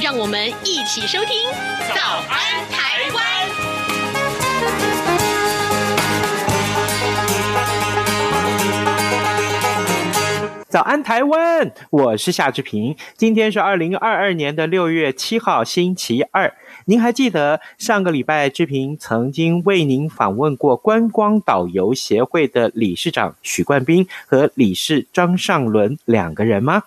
让我们一起收听《早安台湾》。早安台湾，我是夏志平。今天是二零二二年的六月七号，星期二。您还记得上个礼拜志平曾经为您访问过观光导游协会的理事长许冠斌和理事张尚伦两个人吗？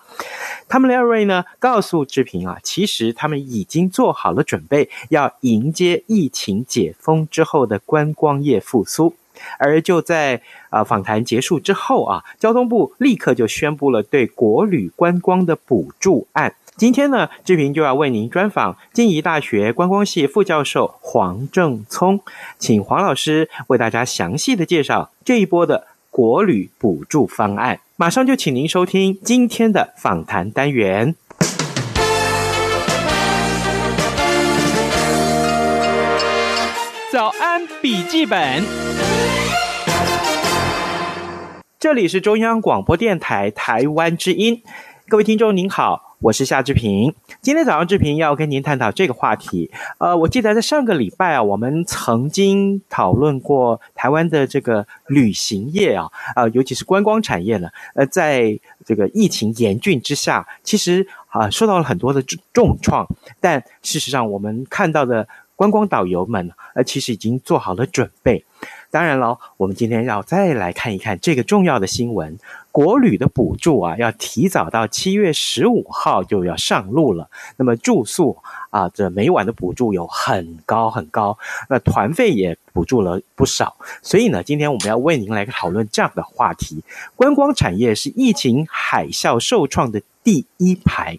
他们两位呢，告诉志平啊，其实他们已经做好了准备，要迎接疫情解封之后的观光业复苏。而就在啊访谈结束之后啊，交通部立刻就宣布了对国旅观光的补助案。今天呢，志平就要为您专访金宜大学观光系副教授黄正聪，请黄老师为大家详细的介绍这一波的国旅补助方案。马上就请您收听今天的访谈单元。早安笔记本，这里是中央广播电台台湾之音，各位听众您好。我是夏志平，今天早上志平要跟您探讨这个话题。呃，我记得在上个礼拜啊，我们曾经讨论过台湾的这个旅行业啊，啊、呃，尤其是观光产业呢，呃，在这个疫情严峻之下，其实啊、受到了很多的重创。但事实上，我们看到的观光导游们，呃，其实已经做好了准备。当然了，我们今天要再来看一看这个重要的新闻。国旅的补助啊，要提早到七月十五号就要上路了。那么住宿啊，这每晚的补助有很高很高，那团费也补助了不少。所以呢，今天我们要为您来讨论这样的话题：观光产业是疫情海啸受创的第一排。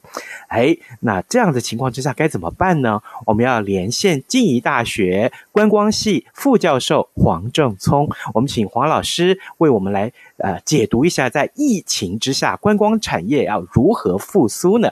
哎，那这样的情况之下该怎么办呢？我们要连线静宜大学观光系副教授黄正聪，我们请黄老师为我们来呃解读一下在。疫情之下，观光产业要如何复苏呢？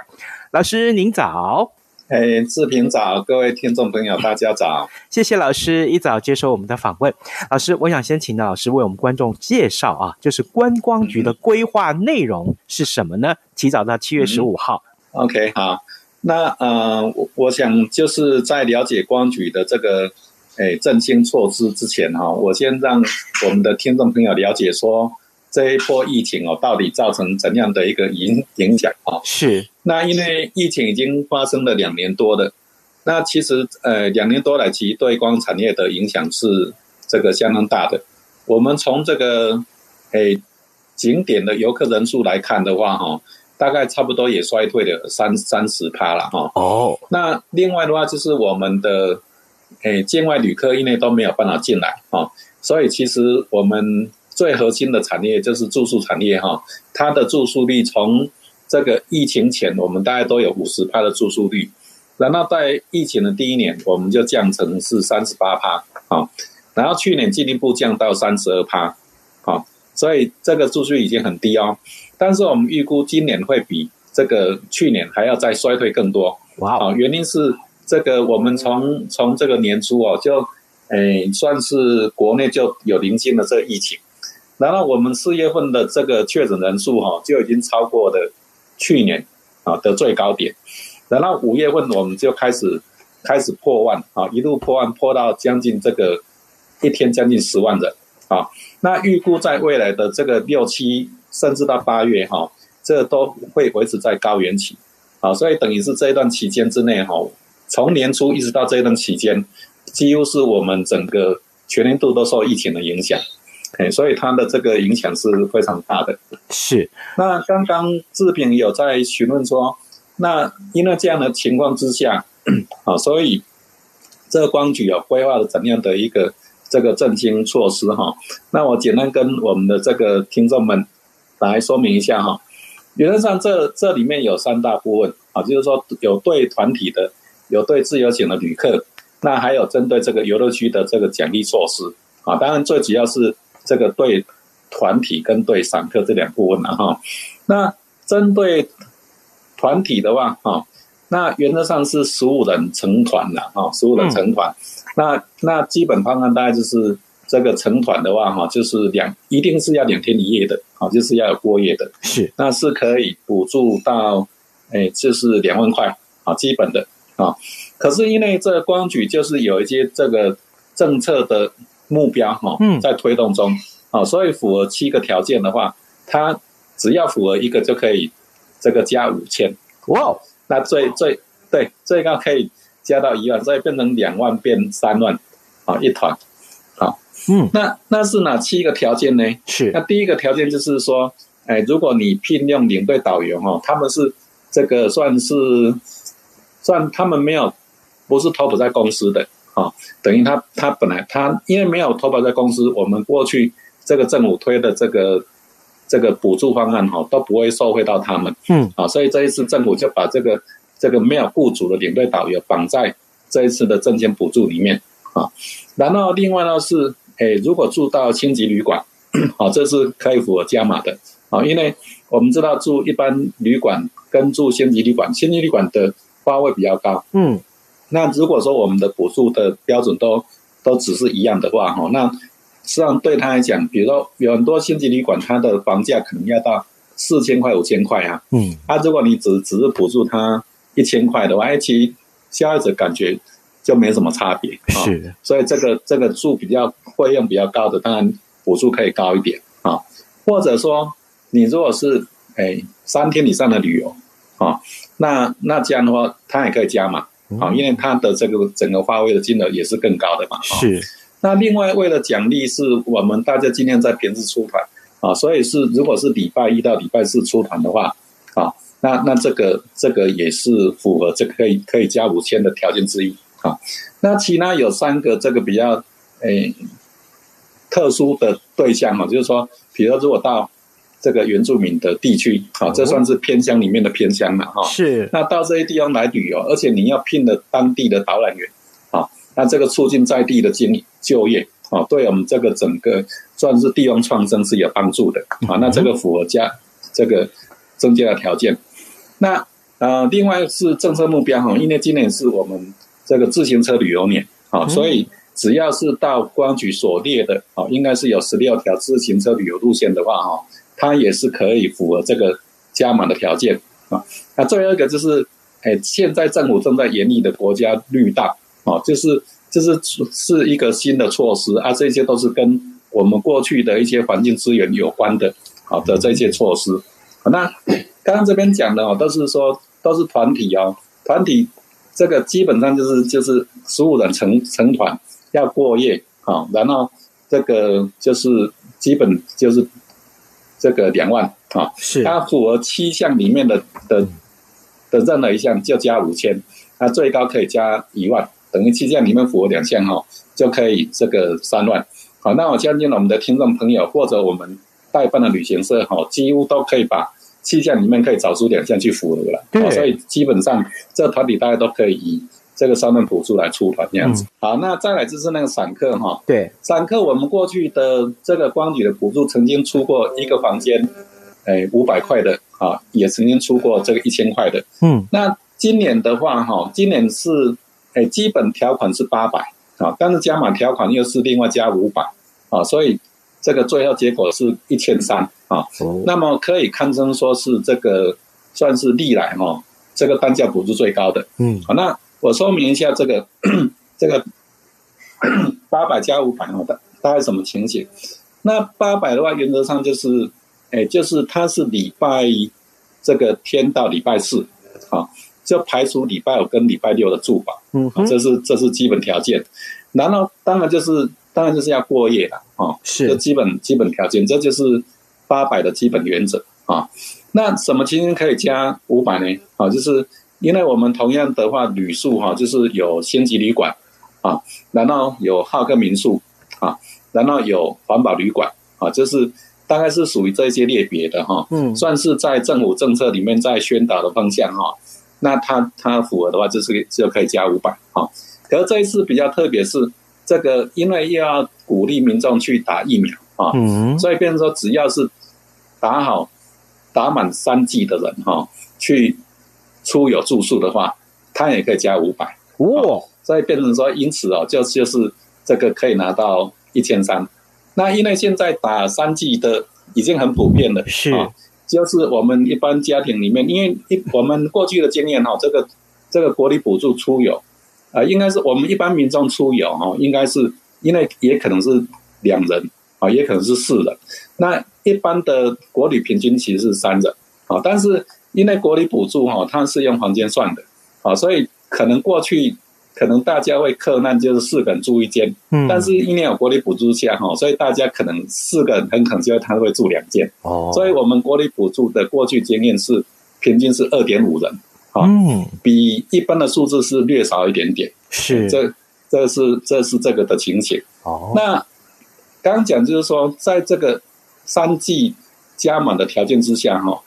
老师您早，哎，志平早，各位听众朋友大家早，谢谢老师一早接受我们的访问。老师，我想先请老师为我们观众介绍啊，就是观光局的规划内容是什么呢？提早到七月十五号。嗯，OK，好，那呃，我我想就是在了解光局的这个哎振兴措施之前哈，我先让我们的听众朋友了解说。这一波疫情哦，到底造成怎样的一个影影响啊？是。那因为疫情已经发生了两年多了，那其实呃两年多来，其实对光产业的影响是这个相当大的。我们从这个诶景点的游客人数来看的话，哈，大概差不多也衰退了三三十趴了哈。哦。那另外的话，就是我们的诶境外旅客因为都没有办法进来啊，所以其实我们。最核心的产业就是住宿产业哈，它的住宿率从这个疫情前，我们大概都有五十趴的住宿率，然后在疫情的第一年，我们就降成是三十八趴，啊，然后去年进一步降到三十二趴，啊，所以这个住宿率已经很低哦，但是我们预估今年会比这个去年还要再衰退更多，哇，原因是这个我们从从这个年初哦，就诶算是国内就有零星的这个疫情。然后我们四月份的这个确诊人数哈，就已经超过了去年啊的最高点。然后五月份我们就开始开始破万啊，一路破万破到将近这个一天将近十万人啊。那预估在未来的这个六七甚至到八月哈，这都会维持在高原期啊。所以等于是这一段期间之内哈，从年初一直到这一段期间，几乎是我们整个全年度都受疫情的影响。哎，所以它的这个影响是非常大的。是。那刚刚志平有在询问说，那因为这样的情况之下，啊，所以这个光局有规划了怎样的一个这个振兴措施哈？那我简单跟我们的这个听众们来说明一下哈。原则上这，这这里面有三大部分啊，就是说有对团体的，有对自由行的旅客，那还有针对这个游乐区的这个奖励措施啊，当然最主要是这个对团体跟对散客这两部分了哈。那针对团体的话哈，那原则上是十五人成团了哈，十五人成团。那那基本方案大概就是这个成团的话哈，就是两一定是要两天一夜的啊，就是要有过夜的。是，那是可以补助到，哎，就是两万块啊，基本的啊。可是因为这光局就是有一些这个政策的目标哈，在推动中啊，所以符合七个条件的话，它只要符合一个就可以这个加五千。哇，那最最对最高可以。加到一万，所以变成两万变三万，啊，一团，好，嗯，那那是哪七个条件呢？是，那第一个条件就是说，哎，如果你聘用领队导游哈，他们是这个算是算他们没有不是 top 在公司的啊，等于他他本来他因为没有投保在公司，我们过去这个政府推的这个这个补助方案哈都不会受惠到他们，嗯，啊，所以这一次政府就把这个。这个没有雇主的领队导游绑在这一次的证件补助里面啊，然后另外呢是，诶，如果住到星级旅馆，啊，这是可以符合加码的啊，因为我们知道住一般旅馆跟住星级旅馆，星级旅馆的花费比较高，嗯，那如果说我们的补助的标准都都只是一样的话，哈，那实际上对他来讲，比如说有很多星级旅馆，它的房价可能要到四千块、五千块啊，嗯，啊，如果你只只是补助他。一千块的话，哎，其实消费者感觉就没什么差别，是，所以这个这个住比较费用比较高的，当然补助可以高一点啊。或者说，你如果是哎三天以上的旅游啊，那那这样的话，他也可以加嘛，啊，因为它的这个整个花费的金额也是更高的嘛。是。那另外为了奖励，是我们大家今天在平日出团啊，所以是如果是礼拜一到礼拜四出团的话，啊。那那这个这个也是符合这个可以可以加五千的条件之一啊。那其他有三个这个比较诶、欸、特殊的对象嘛，就是说，比如说如果到这个原住民的地区啊，这算是偏乡里面的偏乡了哈。是。那到这些地方来旅游，而且你要聘了当地的导览员啊，那这个促进在地的经就业啊，对我们这个整个算是地方创生是有帮助的啊。那这个符合加这个增加的条件。那呃，另外是政策目标哈，因为今年是我们这个自行车旅游年啊，所以只要是到观光局所列的啊，应该是有十六条自行车旅游路线的话哈，它也是可以符合这个加码的条件啊。那最后一个就是，哎，现在政府正在研议的国家绿道啊，就是就是是一个新的措施啊，这些都是跟我们过去的一些环境资源有关的好的这些措施。那刚刚这边讲的哦，都是说都是团体哦，团体这个基本上就是就是十五人成成团要过夜啊，然后这个就是基本就是这个两万啊，是它符合七项里面的的的任何一项就加五千，它最高可以加一万，等于七项里面符合两项哈，就可以这个三万。好，那我相信我们的听众朋友或者我们代办的旅行社哈，几乎都可以把。七项里面可以找出两项去符合了，对，所以基本上这个团体大家都可以以这个三万补助来出团这样子。好，那再来就是那个散客哈，对，散客我们过去的这个光举的补助曾经出过一个房间，哎，五百块的啊，也曾经出过这个一千块的，嗯，那今年的话哈，今年是哎基本条款是八百啊，但是加码条款又是另外加五百啊，所以。这个最后结果是一千三啊，那么可以堪称说是这个算是历来哈这个单价补助最高的。嗯，好，那我说明一下这个 这个 八百加五百哦，大大概什么情形？那八百的话，原则上就是，哎，就是它是礼拜这个天到礼拜四啊，就排除礼拜五跟礼拜六的住房。嗯，这是这是基本条件。然后当然就是。当然就是要过夜了啊，是基本基本条件，这就是八百的基本原则啊。那什么情形可以加五百呢？啊，就是因为我们同样的话，旅宿哈，就是有星级旅馆啊，然后有浩客民宿啊，然后有环保旅馆啊，就是大概是属于这些类别的哈，嗯，算是在政府政策里面在宣导的方向哈。那它它符合的话，就是就可以加五百哈。可是这一次比较特别是这个，因为又要鼓励民众去打疫苗啊，嗯，所以变成说只要是打好打满三剂的人哈，去出游住宿的话，他也可以加五百哦，所以变成说因此哦，就就是这个可以拿到一千三。那因为现在打三 G 的已经很普遍了，是啊，就是我们一般家庭里面，因为一我们过去的经验哈，这个这个国旅补助出游啊，应该是我们一般民众出游哈，应该是因为也可能是两人啊，也可能是四人。那一般的国旅平均其实是三人啊，但是因为国旅补助哈，它是用房间算的啊，所以可能过去。可能大家会克难，就是四个人住一间，嗯，但是因为有国旅补助下哈，所以大家可能四个人很可能就他会住两间哦。所以我们国旅补助的过去经验是平均是二点五人，嗯，比一般的数字是略少一点点。是，这这是这是这个的情形。哦，那刚刚讲就是说，在这个三剂加满的条件之下哈，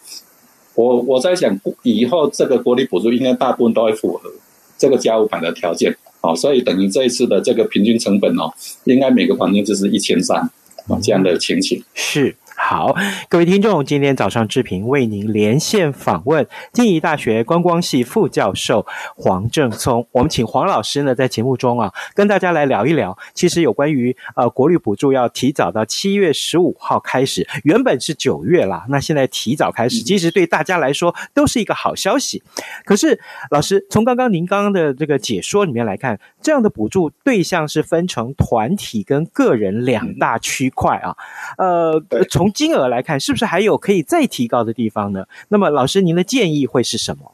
我我在想以后这个国力补助应该大部分都会符合。这个加五百的条件，哦，所以等于这一次的这个平均成本哦，应该每个房间就是一千三，啊，这样的情形是。好，各位听众，今天早上志平为您连线访问静宜大学观光系副教授黄正聪。我们请黄老师呢在节目中啊，跟大家来聊一聊，其实有关于呃国旅补助要提早到七月十五号开始，原本是九月啦，那现在提早开始，其实对大家来说都是一个好消息。可是老师从刚刚您刚刚的这个解说里面来看，这样的补助对象是分成团体跟个人两大区块啊，呃，从金额来看，是不是还有可以再提高的地方呢？那么，老师您的建议会是什么？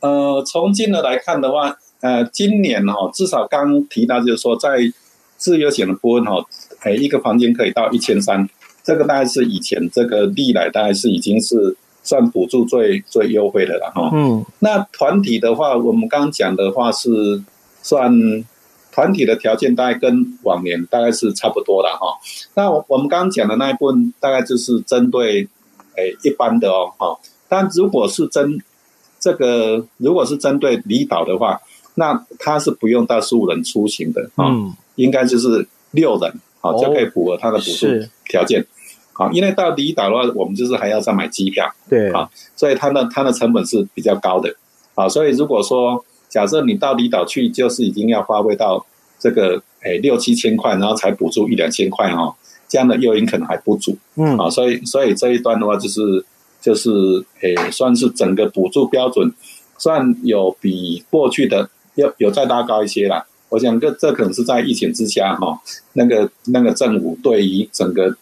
呃，从金额来看的话，呃，今年哈，至少刚提到就是说，在自由行的部分哈，哎，一个房间可以到一千三，这个大概是以前这个历来大概是已经是算补助最最优惠的了哈。嗯，那团体的话，我们刚刚讲的话是算。团体的条件大概跟往年大概是差不多的哈。那我们刚刚讲的那一部分大概就是针对诶一般的哦哈。但如果是针这个，如果是针对离岛的话，那他是不用到十五人出行的啊，应该就是六人好就可以符合他的补助条件。啊，因为到离岛的话，我们就是还要再买机票，对啊，所以它的它的成本是比较高的。啊，所以如果说。假设你到离岛去，就是已经要花费到这个诶、哎、六七千块，然后才补助一两千块哈，这样的诱因可能还不足，嗯啊，所以所以这一段的话，就是就是诶、哎，算是整个补助标准，算有比过去的要有再拉高一些啦。我想这这可能是在疫情之下哈，那个那个政府对于整个。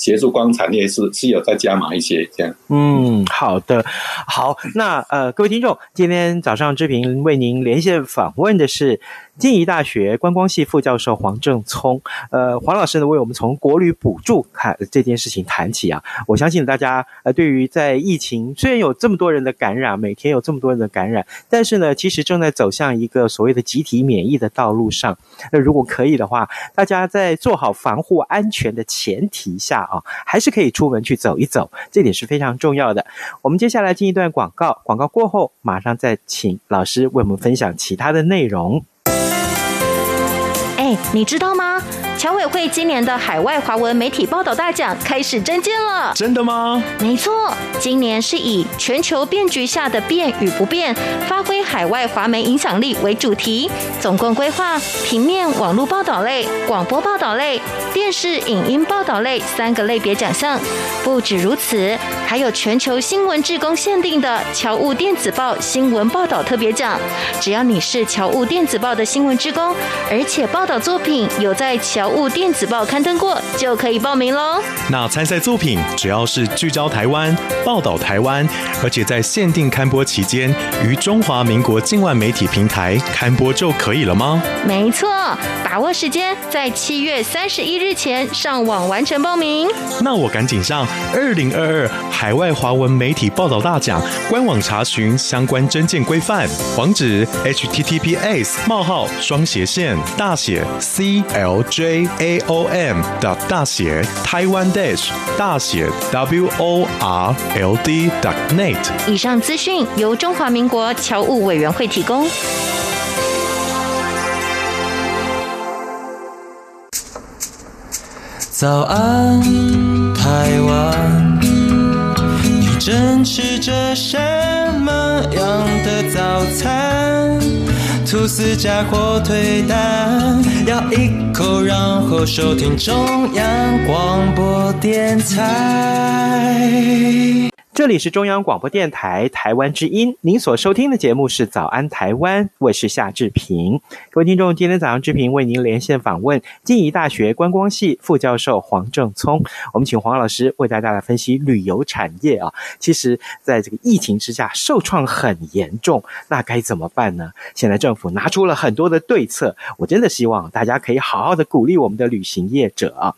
协助光产业是是有在加码一些这样。嗯，好的，好，那呃，各位听众，今天早上志平为您连线访问的是。静宜大学观光系副教授黄正聪，呃，黄老师呢为我们从国旅补助看这件事情谈起啊。我相信大家呃，对于在疫情虽然有这么多人的感染，每天有这么多人的感染，但是呢，其实正在走向一个所谓的集体免疫的道路上。那如果可以的话，大家在做好防护安全的前提下啊，还是可以出门去走一走，这点是非常重要的。我们接下来进一段广告，广告过后马上再请老师为我们分享其他的内容。你知道吗？侨委会今年的海外华文媒体报道大奖开始征件了。真的吗？没错，今年是以全球变局下的变与不变，发挥海外华媒影响力为主题，总共规划平面、网络报道类、广播报道类、电视影音报道类三个类别奖项。不止如此，还有全球新闻志工限定的侨务电子报新闻报道特别奖。只要你是侨务电子报的新闻志工，而且报道作品有在侨务电子报刊登过就可以报名喽。那参赛作品只要是聚焦台湾、报道台湾，而且在限定刊播期间于中华民国境外媒体平台刊播就可以了吗？没错，把握时间，在七月三十一日前上网完成报名。那我赶紧上二零二二海外华文媒体报道大奖官网查询相关征件规范，网址：https: 冒号双斜线大写 c a o m 的大写台湾 dash 大写 w o r l d net。以上资讯由中华民国侨务委员会提供。早安，台湾，你正吃着什么样的早餐？吐司加火腿蛋，咬一口，然后收听中央广播电台。这里是中央广播电台台湾之音，您所收听的节目是《早安台湾》，我是夏志平。各位听众，今天早上志平为您连线访问静宜大学观光系副教授黄正聪，我们请黄老师为大家来分析旅游产业啊。其实，在这个疫情之下，受创很严重，那该怎么办呢？现在政府拿出了很多的对策，我真的希望大家可以好好的鼓励我们的旅行业者啊。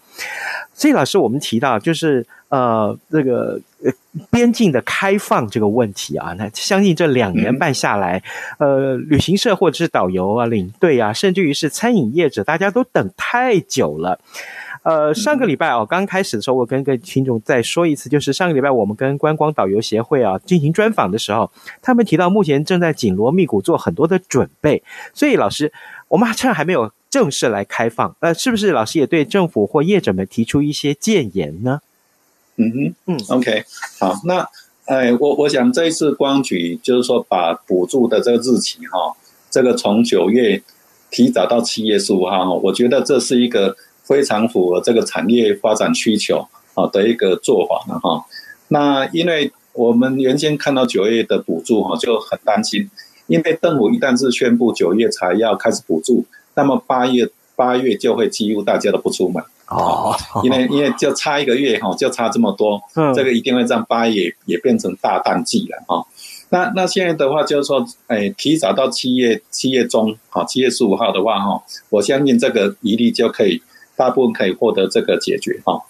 所以，老师，我们提到就是呃，这个呃边境的开放这个问题啊，那相信这两年半下来，呃，旅行社或者是导游啊、领队啊，甚至于是餐饮业者，大家都等太久了。呃，上个礼拜哦，刚开始的时候，我跟各位听众再说一次，就是上个礼拜我们跟观光导游协会啊进行专访的时候，他们提到目前正在紧锣密鼓做很多的准备。所以，老师，我们趁还没有。正式来开放，呃，是不是老师也对政府或业者们提出一些建言呢？嗯哼，嗯，OK，好，那，哎，我我想这一次光举就是说把补助的这个日期哈，这个从九月提早到七月十五号哈，我觉得这是一个非常符合这个产业发展需求啊的一个做法了哈。那因为我们原先看到九月的补助哈就很担心，因为政府一旦是宣布九月才要开始补助。那么八月八月就会几乎大家都不出门哦，因为因为就差一个月哈，就差这么多，嗯，这个一定会让八月也变成大淡季了啊。那那现在的话就是说，哎，提早到七月七月中，好，七月十五号的话哈，我相信这个疑虑就可以大部分可以获得这个解决哈。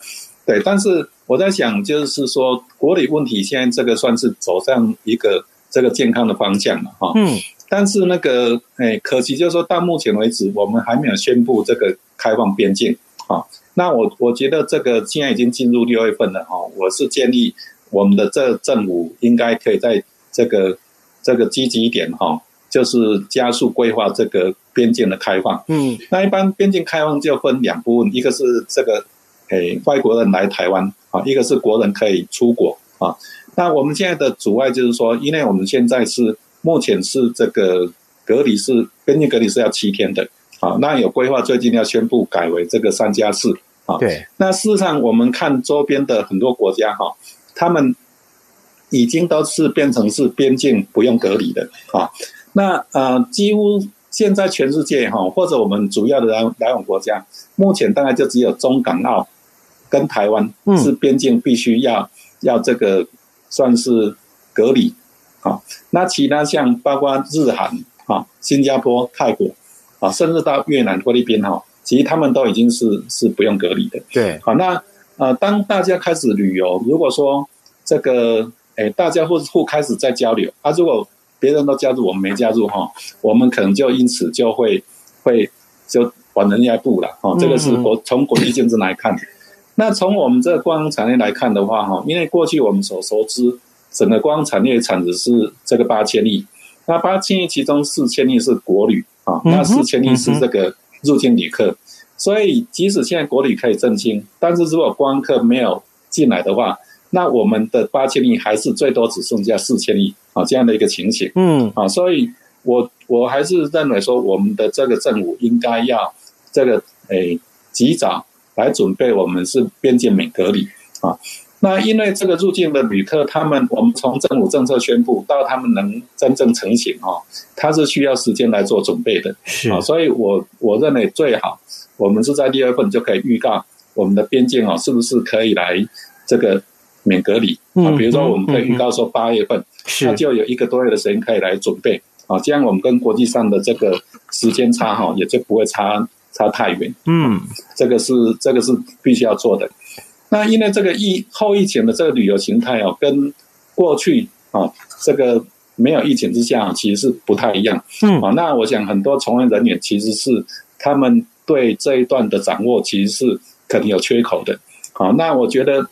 对，但是我在想，就是说国旅问题现在这个算是走上一个这个健康的方向了哈。嗯。但是那个，哎，可惜就是说到目前为止，我们还没有宣布这个开放边境啊。那我我觉得这个现在已经进入六月份了哈，我是建议我们的这政府应该可以在这个这个积极一点哈，就是加速规划这个边境的开放。嗯，那一般边境开放就分两部分，一个是这个，哎，外国人来台湾啊，一个是国人可以出国啊。那我们现在的阻碍就是说，因为我们现在是。目前是这个隔离是边境隔离是要七天的，好，那有规划最近要宣布改为这个三加四，啊，对。那事实上我们看周边的很多国家哈，他们已经都是变成是边境不用隔离的，啊，那呃几乎现在全世界哈或者我们主要的来来往国家，目前大概就只有中港澳跟台湾是边境必须要要这个算是隔离。啊，那其他像包括日韩啊、新加坡、泰国啊，甚至到越南、菲律宾哈，其实他们都已经是是不用隔离的。对，好，那呃，当大家开始旅游，如果说这个诶，大家互互开始在交流啊，如果别人都加入，我们没加入哈，我们可能就因此就会会就往人家一步了哈。这个是国从国际竞争来看，那从我们这个观光产业来看的话哈，因为过去我们所熟知。整个观光产业产值是这个八千亿，那八千亿其中四千亿是国旅啊，那四千亿是这个入境旅客，所以即使现在国旅可以振兴，但是如果观光客没有进来的话，那我们的八千亿还是最多只剩下四千亿啊这样的一个情形。嗯啊，所以我我还是认为说，我们的这个政府应该要这个诶及早来准备，我们是边境免隔离啊。那因为这个入境的旅客，他们我们从政府政策宣布到他们能真正成型哦，他是需要时间来做准备的，是啊，所以我我认为最好我们是在六月份就可以预告我们的边境哦，是不是可以来这个免隔离啊？比如说我们可以预告说八月份，那就有一个多月的时间可以来准备啊，这样我们跟国际上的这个时间差哈，也就不会差差太远。嗯，这个是这个是必须要做的。那因为这个疫后疫情的这个旅游形态哦，跟过去啊这个没有疫情之下其实是不太一样。嗯，啊，那我想很多从业人员其实是他们对这一段的掌握其实是肯定有缺口的。好，那我觉得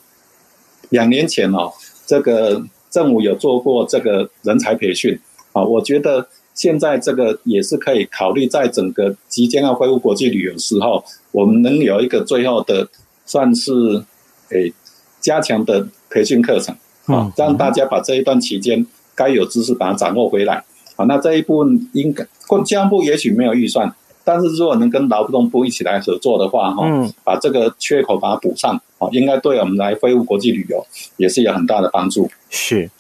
两年前哦，这个政府有做过这个人才培训啊，我觉得现在这个也是可以考虑，在整个即将要恢复国际旅游时候，我们能有一个最后的。算是诶、欸、加强的培训课程啊，让大家把这一段期间该有知识把它掌握回来啊。那这一部分应该，交通部也许没有预算。但是如果能跟劳动部一起来合作的话，哈，嗯，把这个缺口把它补上，哦，应该对我们来恢复国际旅游也是有很大的帮助。是，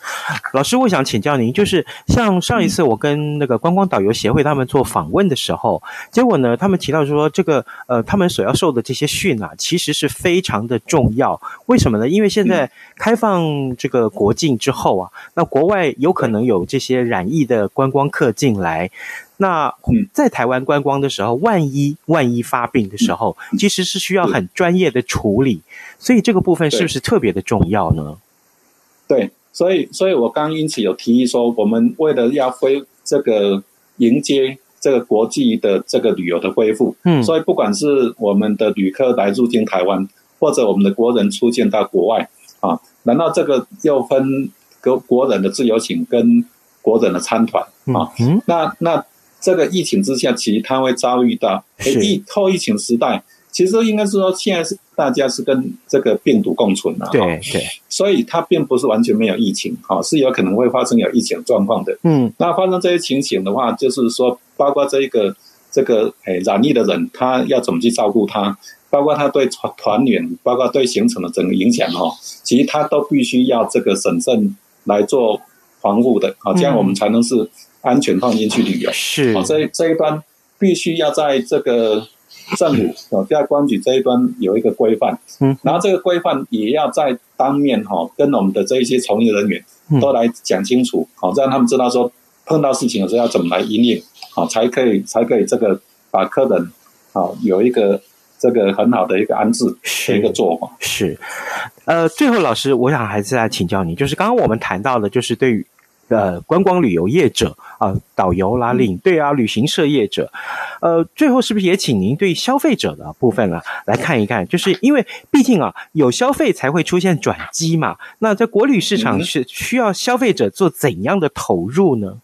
老师，我想请教您，就是像上一次我跟那个观光导游协会他们做访问的时候，结果呢，他们提到说，这个呃，他们所要受的这些训啊，其实是非常的重要。为什么呢？因为现在开放这个国境之后啊，那国外有可能有这些染疫的观光客进来。那在台湾观光的时候，万一万一发病的时候，其实是需要很专业的处理，所以这个部分是不是特别的重要呢？对，所以，所以我刚因此有提议说，我们为了要恢这个迎接这个国际的这个旅游的恢复，嗯，所以不管是我们的旅客来入境台湾，或者我们的国人出境到国外啊，难道这个又分国国人的自由行跟国人的参团啊？嗯，那那。这个疫情之下，其实他会遭遇到疫后疫情时代，其实应该是说，现在是大家是跟这个病毒共存了，对对，所以它并不是完全没有疫情，哈，是有可能会发生有疫情状况的。嗯，那发生这些情形的话，就是说，包括这一个这个诶染疫的人，他要怎么去照顾他，包括他对团团员，包括对行程的整个影响，哈，其实他都必须要这个审慎来做防护的，好，这样我们才能是。安全放心去旅游。是，好，这这一端必须要在这个政府哦，在公安局这一端有一个规范，嗯，然后这个规范也要在当面哈，跟我们的这一些从业人员都来讲清楚，好，让他们知道说碰到事情的时候要怎么来应应，好，才可以才可以这个把客人好有一个这个很好的一个安置的一个做法。是，呃，最后老师，我想还是来请教你，就是刚刚我们谈到的，就是对于。呃，观光旅游业者啊，导游啦、领队啊、旅行社业者，呃，最后是不是也请您对消费者的部分啊来看一看？就是因为毕竟啊，有消费才会出现转机嘛。那在国旅市场是需要消费者做怎样的投入呢？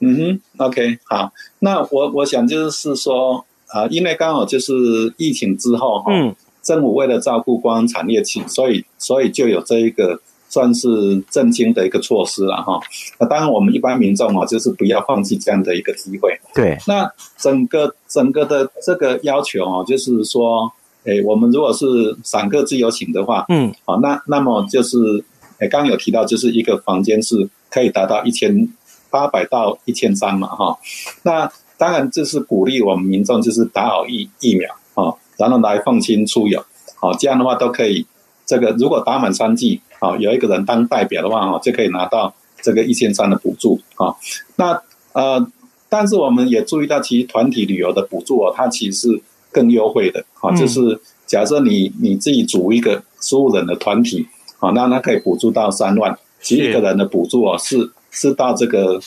嗯哼，OK，好，那我我想就是说啊、呃，因为刚好就是疫情之后哈，嗯，政府为了照顾观光产业，其所以所以就有这一个。算是振兴的一个措施了哈。那当然，我们一般民众啊，就是不要放弃这样的一个机会。对。那整个整个的这个要求啊，就是说，诶，我们如果是散客自由行的话，嗯，好，那那么就是，诶，刚刚有提到，就是一个房间是可以达到一千八百到一千三嘛，哈。那当然，这是鼓励我们民众就是打好疫疫苗啊，然后来放心出游，好，这样的话都可以。这个如果打满三剂。好，有一个人当代表的话，哈，就可以拿到这个一千三的补助，啊，那呃，但是我们也注意到，其实团体旅游的补助哦，它其实是更优惠的，啊，就是假设你你自己组一个十五人的团体，啊，那它可以补助到三万，其实一个人的补助哦，是是到这个，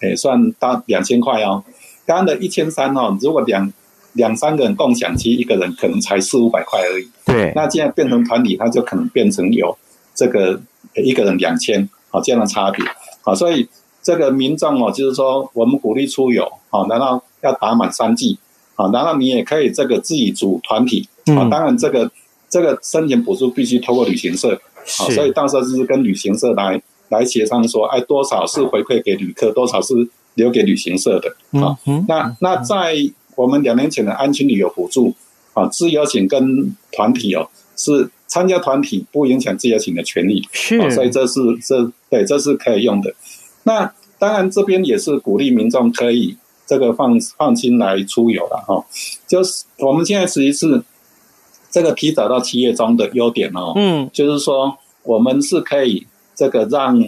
诶，算到两千块哦，刚刚的一千三哦，如果两两三个人共享，其实一个人可能才四五百块而已，对，那现在变成团体，它就可能变成有。这个一个人两千，啊，这样的差别，啊，所以这个民众哦，就是说我们鼓励出游，啊，然后要打满三剂，啊，然后你也可以这个自己组团体，啊，当然这个这个申请补助必须透过旅行社，啊，所以到时候就是跟旅行社来来协商说，哎，多少是回馈给旅客，多少是留给旅行社的，啊，那那在我们两年前的安全旅游补助，啊，自由行跟团体哦是。参加团体不影响自由行的权利，是、哦，所以这是这对，这是可以用的。那当然这边也是鼓励民众可以这个放放心来出游了哈、哦。就是我们现在实际是这个提早到七月中的优点哦，嗯，就是说我们是可以这个让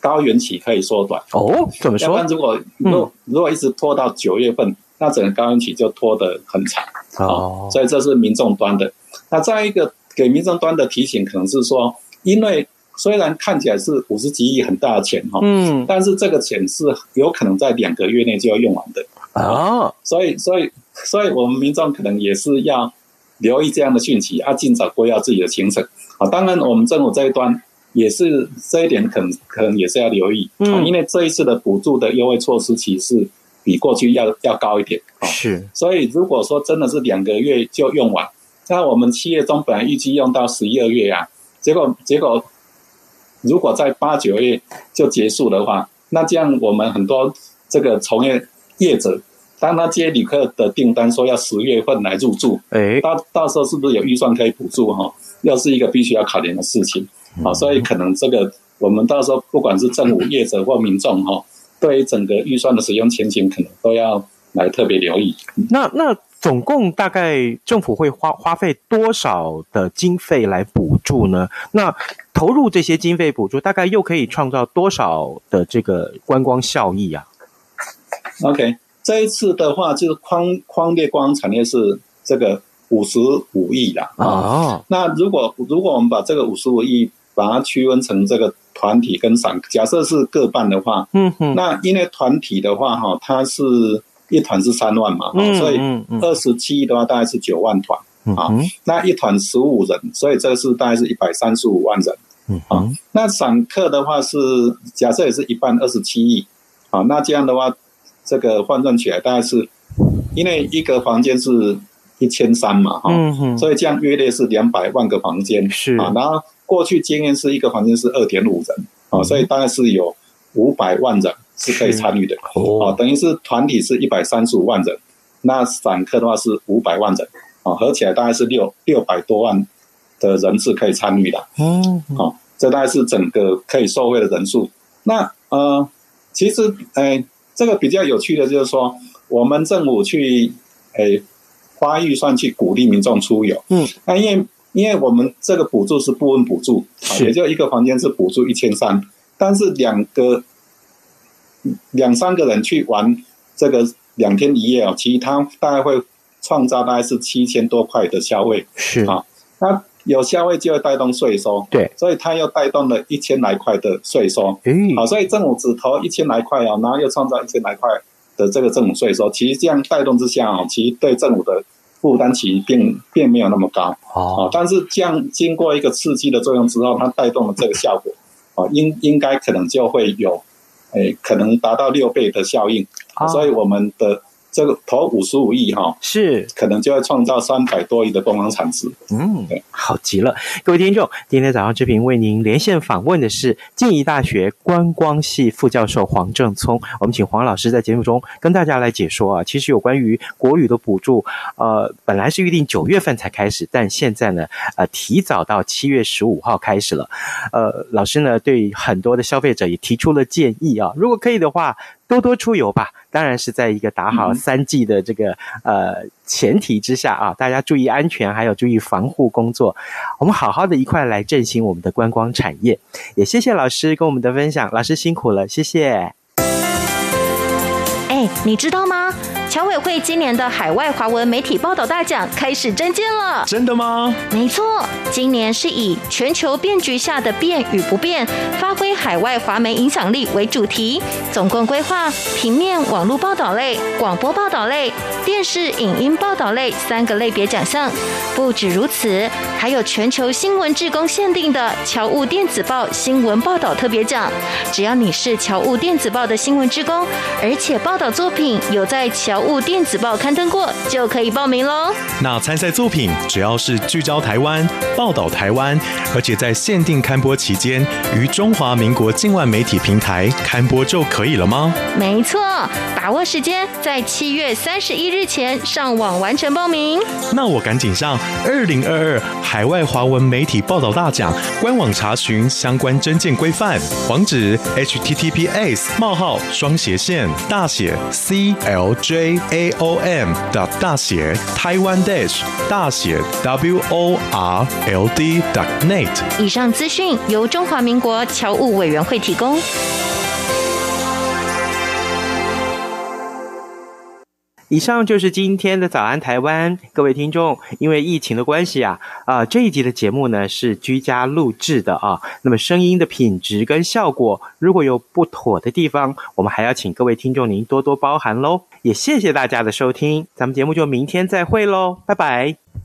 高原期可以缩短哦。怎么说？如果如果如果一直拖到九月份，那整个高原期就拖得很长哦，哦。所以这是民众端的。那再一个给民众端的提醒，可能是说，因为虽然看起来是五十几亿很大的钱哈，嗯，但是这个钱是有可能在两个月内就要用完的啊，所以所以所以我们民众可能也是要留意这样的讯息，啊，尽早规划自己的行程啊。当然，我们政府这一端也是这一点，可能可能也是要留意，嗯，因为这一次的补助的优惠措施，其实比过去要要高一点啊，是。所以如果说真的是两个月就用完。那我们七月中本来预计用到十一二月呀、啊，结果结果如果在八九月就结束的话，那这样我们很多这个从业业者，当他接旅客的订单说要十月份来入住，哎，到到时候是不是有预算可以补助哈？又是一个必须要考量的事情，好，所以可能这个我们到时候不管是政府业者或民众哈，对于整个预算的使用前景，可能都要来特别留意。那那总共大概政府会花花费多少的经费来补助呢？那投入这些经费补助，大概又可以创造多少的这个观光效益啊？OK，这一次的话，就是框框列观光产业是这个五十五亿啦。哦，那如果如果我们把这个五十五亿把它区分成这个团体跟散，假设是各半的话，嗯哼，那因为团体的话哈，它是一团是三万嘛，嗯，所以二十七亿的话大概是九万团。啊，那一团十五人，所以这个是大概是一百三十五万人。嗯，啊，那散客的话是假设也是一半二十七亿。啊，那这样的话，这个换算起来大概是，因为一个房间是一千三嘛，哈，嗯，所以这样约略是两百万个房间。是啊，然后过去经验是一个房间是二点五人，啊，所以大概是有五百万人是可以参与的。哦，啊，等于是团体是一百三十五万人，那散客的话是五百万人。啊，合起来大概是六六百多万的人次可以参与的。嗯，好，这大概是整个可以受惠的人数。那呃，其实哎，这个比较有趣的就是说，我们政府去哎花预算去鼓励民众出游。嗯，那因为因为我们这个补助是部分补助，也就一个房间是补助一千三，但是两个两三个人去玩这个两天一夜哦，其实他大概会。创造大概是七千多块的消费，是。啊，那有消费就会带动税收，对，所以他又带动了一千来块的税收，嗯，好，所以政府只投一千来块哦，然后又创造一千来块的这个政府税收，其实这样带动之下哦，其实对政府的负担其实并并没有那么高，哦，但是这样经过一个刺激的作用之后，它带动了这个效果，哦，应应该可能就会有，诶，可能达到六倍的效应，所以我们的。这个投五十五亿哈，是可能就要创造三百多亿的观光产值。嗯，对，好极了，各位听众，今天早上志平为您连线访问的是静宜大学观光系副教授黄正聪。我们请黄老师在节目中跟大家来解说啊，其实有关于国语的补助，呃，本来是预定九月份才开始，但现在呢，呃，提早到七月十五号开始了。呃，老师呢，对很多的消费者也提出了建议啊，如果可以的话。多多出游吧，当然是在一个打好三 G 的这个、嗯、呃前提之下啊，大家注意安全，还有注意防护工作。我们好好的一块来振兴我们的观光产业。也谢谢老师跟我们的分享，老师辛苦了，谢谢。哎，你知道吗？侨委会今年的海外华文媒体报道大奖开始征件了，真的吗？没错，今年是以全球变局下的变与不变，发挥海外华媒影响力为主题，总共规划平面、网络报道类、广播报道类、电视影音报道类三个类别奖项。不止如此，还有全球新闻志工限定的侨务电子报新闻报道特别奖。只要你是侨务电子报的新闻志工，而且报道作品有在侨务电子报刊登过就可以报名喽。那参赛作品只要是聚焦台湾、报道台湾，而且在限定刊播期间于中华民国境外媒体平台刊播就可以了吗？没错，把握时间，在七月三十一日前上网完成报名。那我赶紧上二零二二海外华文媒体报道大奖官网查询相关征件规范，网址：https: 冒号双斜线大写 clj。A O M 的大写台湾 dash 大写 W O R L D net。以上资讯由中华民国侨务委员会提供。以上就是今天的早安台湾，各位听众，因为疫情的关系啊，啊、这一集的节目呢是居家录制的啊，那么声音的品质跟效果如果有不妥的地方，我们还要请各位听众您多多包涵喽。也谢谢大家的收听，咱们节目就明天再会喽，拜拜。